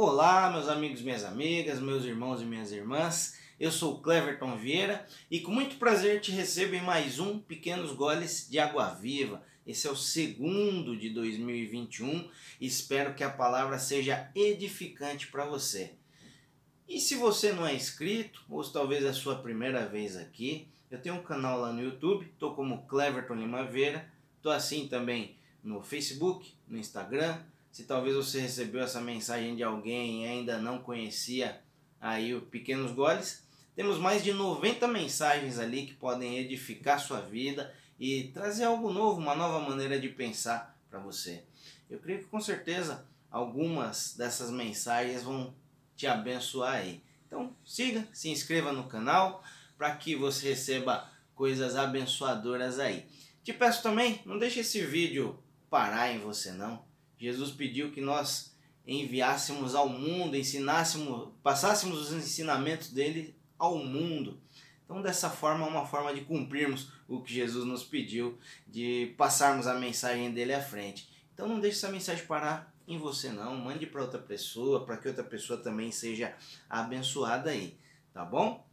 Olá, meus amigos, minhas amigas, meus irmãos e minhas irmãs. Eu sou Cleverton Vieira e com muito prazer te recebo em mais um Pequenos Goles de Água Viva. Esse é o segundo de 2021 e espero que a palavra seja edificante para você. E se você não é inscrito, ou talvez é a sua primeira vez aqui, eu tenho um canal lá no YouTube, estou como Cleverton Lima Vieira, estou assim também no Facebook, no Instagram, se talvez você recebeu essa mensagem de alguém e ainda não conhecia aí o Pequenos Goles, temos mais de 90 mensagens ali que podem edificar sua vida e trazer algo novo, uma nova maneira de pensar para você. Eu creio que com certeza algumas dessas mensagens vão te abençoar aí. Então siga, se inscreva no canal para que você receba coisas abençoadoras aí. Te peço também, não deixe esse vídeo parar em você não. Jesus pediu que nós enviássemos ao mundo, ensinássemos, passássemos os ensinamentos dele ao mundo. Então, dessa forma, é uma forma de cumprirmos o que Jesus nos pediu, de passarmos a mensagem dele à frente. Então, não deixe essa mensagem parar em você, não. Mande para outra pessoa, para que outra pessoa também seja abençoada aí, tá bom?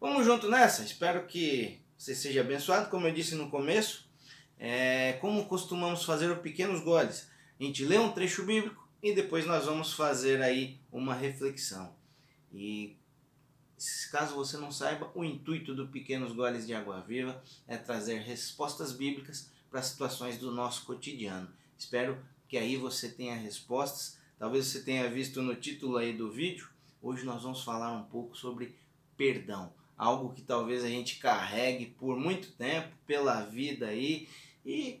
Vamos junto nessa. Espero que você seja abençoado. Como eu disse no começo, é, como costumamos fazer o Pequenos Goles. A gente lê um trecho bíblico e depois nós vamos fazer aí uma reflexão. E caso você não saiba, o intuito do Pequenos Goles de Água Viva é trazer respostas bíblicas para situações do nosso cotidiano. Espero que aí você tenha respostas. Talvez você tenha visto no título aí do vídeo. Hoje nós vamos falar um pouco sobre perdão, algo que talvez a gente carregue por muito tempo pela vida aí e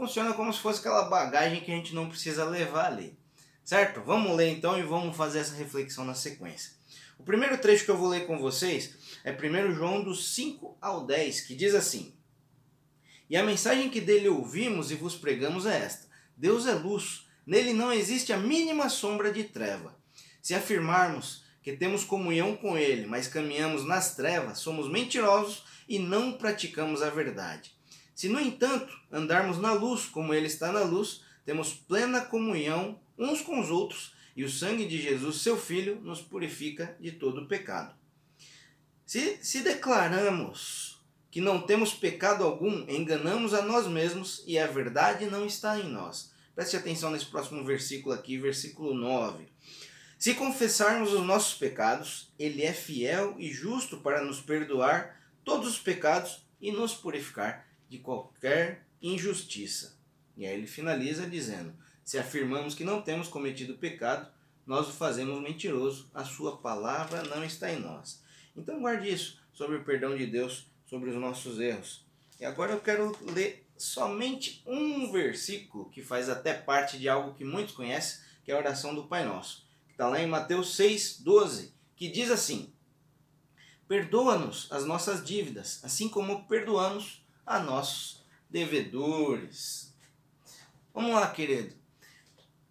funciona como se fosse aquela bagagem que a gente não precisa levar ali. Certo? Vamos ler então e vamos fazer essa reflexão na sequência. O primeiro trecho que eu vou ler com vocês é 1 João dos 5 ao 10, que diz assim: E a mensagem que dele ouvimos e vos pregamos é esta: Deus é luz, nele não existe a mínima sombra de treva. Se afirmarmos que temos comunhão com ele, mas caminhamos nas trevas, somos mentirosos e não praticamos a verdade. Se, no entanto, andarmos na luz como Ele está na luz, temos plena comunhão uns com os outros e o sangue de Jesus, seu Filho, nos purifica de todo pecado. Se, se declaramos que não temos pecado algum, enganamos a nós mesmos e a verdade não está em nós. Preste atenção nesse próximo versículo aqui, versículo 9. Se confessarmos os nossos pecados, Ele é fiel e justo para nos perdoar todos os pecados e nos purificar de qualquer injustiça. E aí ele finaliza dizendo: Se afirmamos que não temos cometido pecado, nós o fazemos mentiroso, a sua palavra não está em nós. Então guarde isso sobre o perdão de Deus, sobre os nossos erros. E agora eu quero ler somente um versículo que faz até parte de algo que muitos conhecem, que é a oração do Pai Nosso, que está lá em Mateus 6, 12, que diz assim: Perdoa-nos as nossas dívidas, assim como perdoamos a nossos devedores. Vamos lá, querido.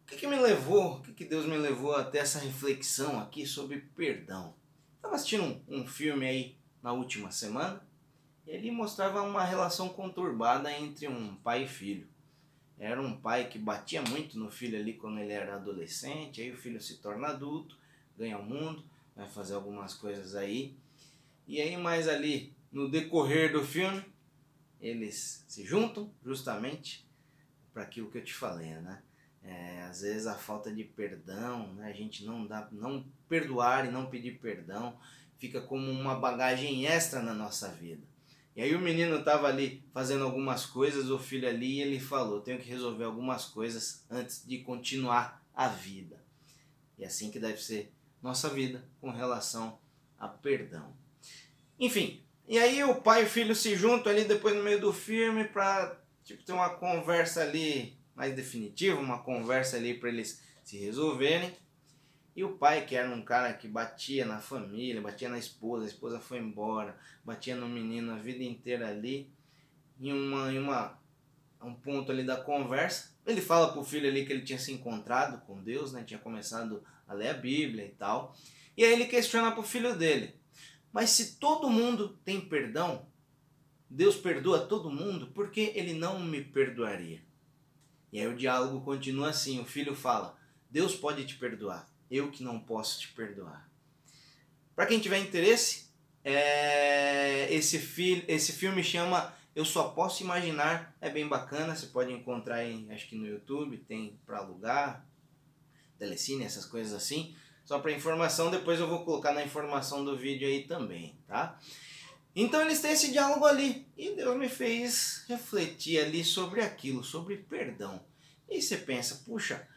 O que, que me levou, o que, que Deus me levou até essa reflexão aqui sobre perdão? Estava assistindo um, um filme aí na última semana e ele mostrava uma relação conturbada entre um pai e filho. Era um pai que batia muito no filho ali quando ele era adolescente, aí o filho se torna adulto, ganha o mundo, vai fazer algumas coisas aí. E aí mais ali no decorrer do filme, eles se juntam justamente para aquilo que eu te falei, né? É, às vezes a falta de perdão, né? a gente não dá, não perdoar e não pedir perdão fica como uma bagagem extra na nossa vida. E aí o menino estava ali fazendo algumas coisas, o filho ali, e ele falou: tenho que resolver algumas coisas antes de continuar a vida. E é assim que deve ser nossa vida com relação a perdão. Enfim, e aí o pai e o filho se juntam ali depois no meio do filme para tipo, ter uma conversa ali mais definitiva, uma conversa ali para eles se resolverem. E o pai, que era um cara que batia na família, batia na esposa, a esposa foi embora, batia no menino a vida inteira ali, em, uma, em uma, um ponto ali da conversa, ele fala pro filho ali que ele tinha se encontrado com Deus, né? Tinha começado a ler a Bíblia e tal. E aí ele questiona pro filho dele: mas se todo mundo tem perdão, Deus perdoa todo mundo, por que ele não me perdoaria? E aí o diálogo continua assim: o filho fala, Deus pode te perdoar, eu que não posso te perdoar. Para quem tiver interesse, é, esse, fi, esse filme chama Eu Só Posso Imaginar, é bem bacana, você pode encontrar aí, acho que no YouTube, tem para alugar, telecine, essas coisas assim. Só para informação, depois eu vou colocar na informação do vídeo aí também, tá? Então eles têm esse diálogo ali e Deus me fez refletir ali sobre aquilo, sobre perdão. E você pensa, puxa,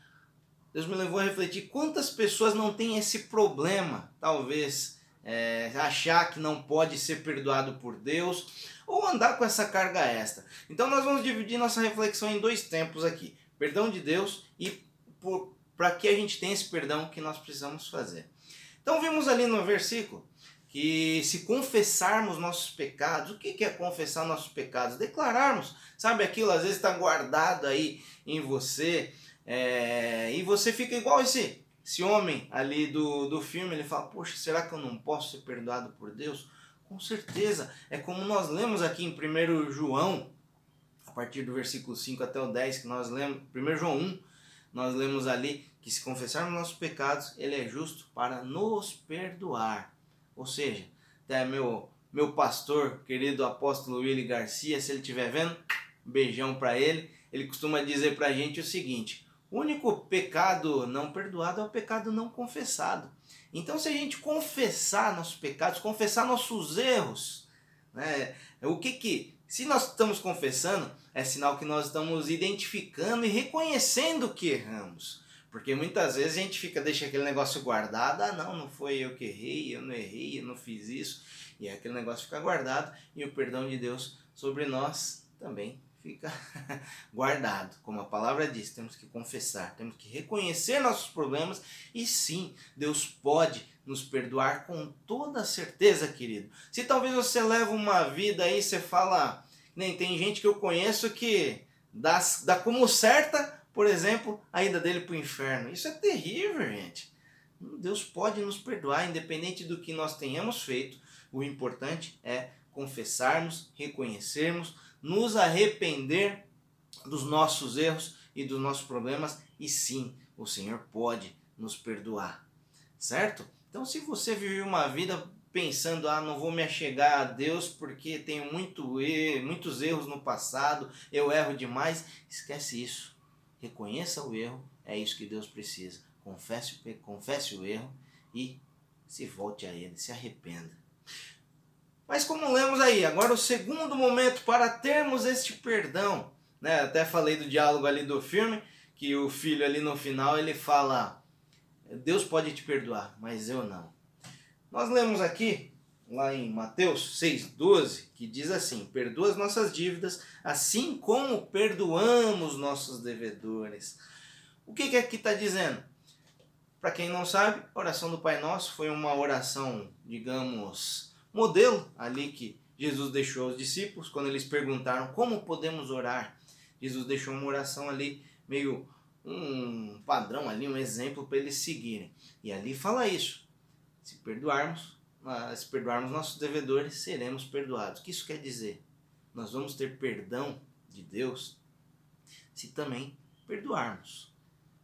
Deus me levou a refletir quantas pessoas não têm esse problema, talvez é, achar que não pode ser perdoado por Deus ou andar com essa carga extra. Então nós vamos dividir nossa reflexão em dois tempos aqui: perdão de Deus e para que a gente tenha esse perdão que nós precisamos fazer. Então vimos ali no versículo que se confessarmos nossos pecados, o que é confessar nossos pecados? Declararmos, sabe aquilo às vezes está guardado aí em você é, e você fica igual esse, esse homem ali do, do filme, ele fala, poxa, será que eu não posso ser perdoado por Deus? Com certeza, é como nós lemos aqui em 1 João, a partir do versículo 5 até o 10, que nós lemos, 1 João 1, nós lemos ali que se confessarmos nossos pecados, ele é justo para nos perdoar ou seja, até meu, meu pastor, querido apóstolo Willy Garcia, se ele estiver vendo, beijão para ele. Ele costuma dizer para a gente o seguinte: o único pecado não perdoado é o pecado não confessado. Então, se a gente confessar nossos pecados, confessar nossos erros, né, o que que. Se nós estamos confessando, é sinal que nós estamos identificando e reconhecendo que erramos. Porque muitas vezes a gente fica, deixa aquele negócio guardado, ah não, não foi eu que errei, eu não errei, eu não fiz isso. E aquele negócio fica guardado e o perdão de Deus sobre nós também fica guardado. Como a palavra diz, temos que confessar, temos que reconhecer nossos problemas e sim, Deus pode nos perdoar com toda certeza, querido. Se talvez você leva uma vida aí, você fala, nem tem gente que eu conheço que dá, dá como certa por exemplo, a ida dele para o inferno. Isso é terrível, gente. Deus pode nos perdoar, independente do que nós tenhamos feito. O importante é confessarmos, reconhecermos, nos arrepender dos nossos erros e dos nossos problemas, e sim, o Senhor pode nos perdoar. Certo? Então, se você vive uma vida pensando, ah, não vou me achegar a Deus porque tenho muito erro, muitos erros no passado, eu erro demais, esquece isso reconheça o erro, é isso que Deus precisa. Confesse, confesse o erro e se volte a Ele, se arrependa. Mas como lemos aí, agora o segundo momento para termos este perdão, né? Até falei do diálogo ali do filme, que o filho ali no final ele fala: Deus pode te perdoar, mas eu não. Nós lemos aqui lá em Mateus 6,12, que diz assim: Perdoa as nossas dívidas, assim como perdoamos nossos devedores. O que, que aqui está dizendo? Para quem não sabe, a oração do Pai Nosso foi uma oração, digamos, modelo ali que Jesus deixou aos discípulos quando eles perguntaram como podemos orar. Jesus deixou uma oração ali, meio um padrão ali, um exemplo para eles seguirem. E ali fala isso: se perdoarmos, se perdoarmos nossos devedores, seremos perdoados. O que isso quer dizer? Nós vamos ter perdão de Deus se também perdoarmos.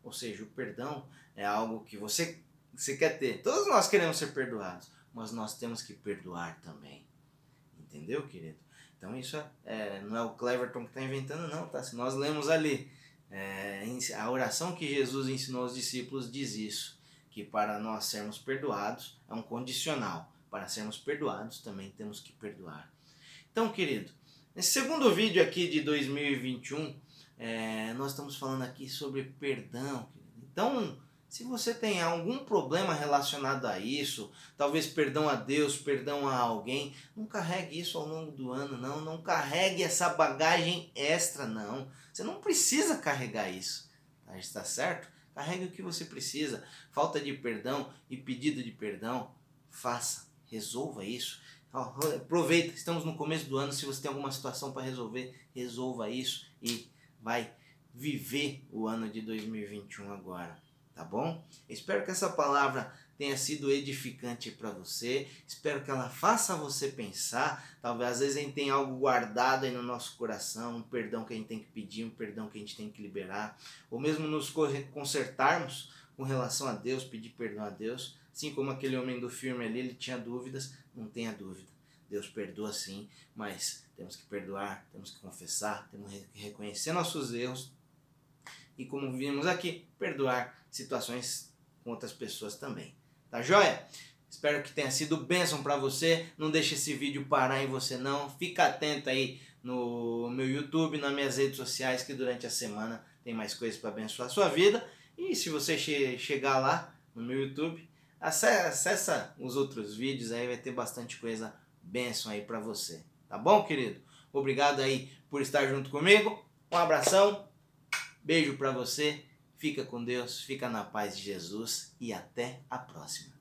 Ou seja, o perdão é algo que você, você quer ter. Todos nós queremos ser perdoados, mas nós temos que perdoar também. Entendeu, querido? Então isso é, é não é o Cleverton que está inventando, não, tá? Se nós lemos ali, é, a oração que Jesus ensinou aos discípulos diz isso que para nós sermos perdoados é um condicional. Para sermos perdoados também temos que perdoar. Então, querido, nesse segundo vídeo aqui de 2021, é, nós estamos falando aqui sobre perdão. Querido. Então, se você tem algum problema relacionado a isso, talvez perdão a Deus, perdão a alguém, não carregue isso ao longo do ano, não. Não carregue essa bagagem extra, não. Você não precisa carregar isso. Tá? Está certo? Carregue o que você precisa. Falta de perdão e pedido de perdão, faça, resolva isso. Aproveita, estamos no começo do ano. Se você tem alguma situação para resolver, resolva isso e vai viver o ano de 2021 agora, tá bom? Espero que essa palavra tenha sido edificante para você. Espero que ela faça você pensar. Talvez às vezes a gente tem algo guardado aí no nosso coração, um perdão que a gente tem que pedir, um perdão que a gente tem que liberar, ou mesmo nos consertarmos com relação a Deus, pedir perdão a Deus. Assim como aquele homem do filme ali, ele tinha dúvidas, não tenha dúvida. Deus perdoa sim, mas temos que perdoar, temos que confessar, temos que reconhecer nossos erros e, como vimos aqui, perdoar situações com outras pessoas também. Tá joia? Espero que tenha sido bênção para você. Não deixe esse vídeo parar em você não. Fica atento aí no meu YouTube, nas minhas redes sociais, que durante a semana tem mais coisas para abençoar a sua vida. E se você che chegar lá no meu YouTube, acessa os outros vídeos aí, vai ter bastante coisa bênção aí para você. Tá bom, querido? Obrigado aí por estar junto comigo. Um abração. Beijo para você. Fica com Deus, fica na paz de Jesus e até a próxima.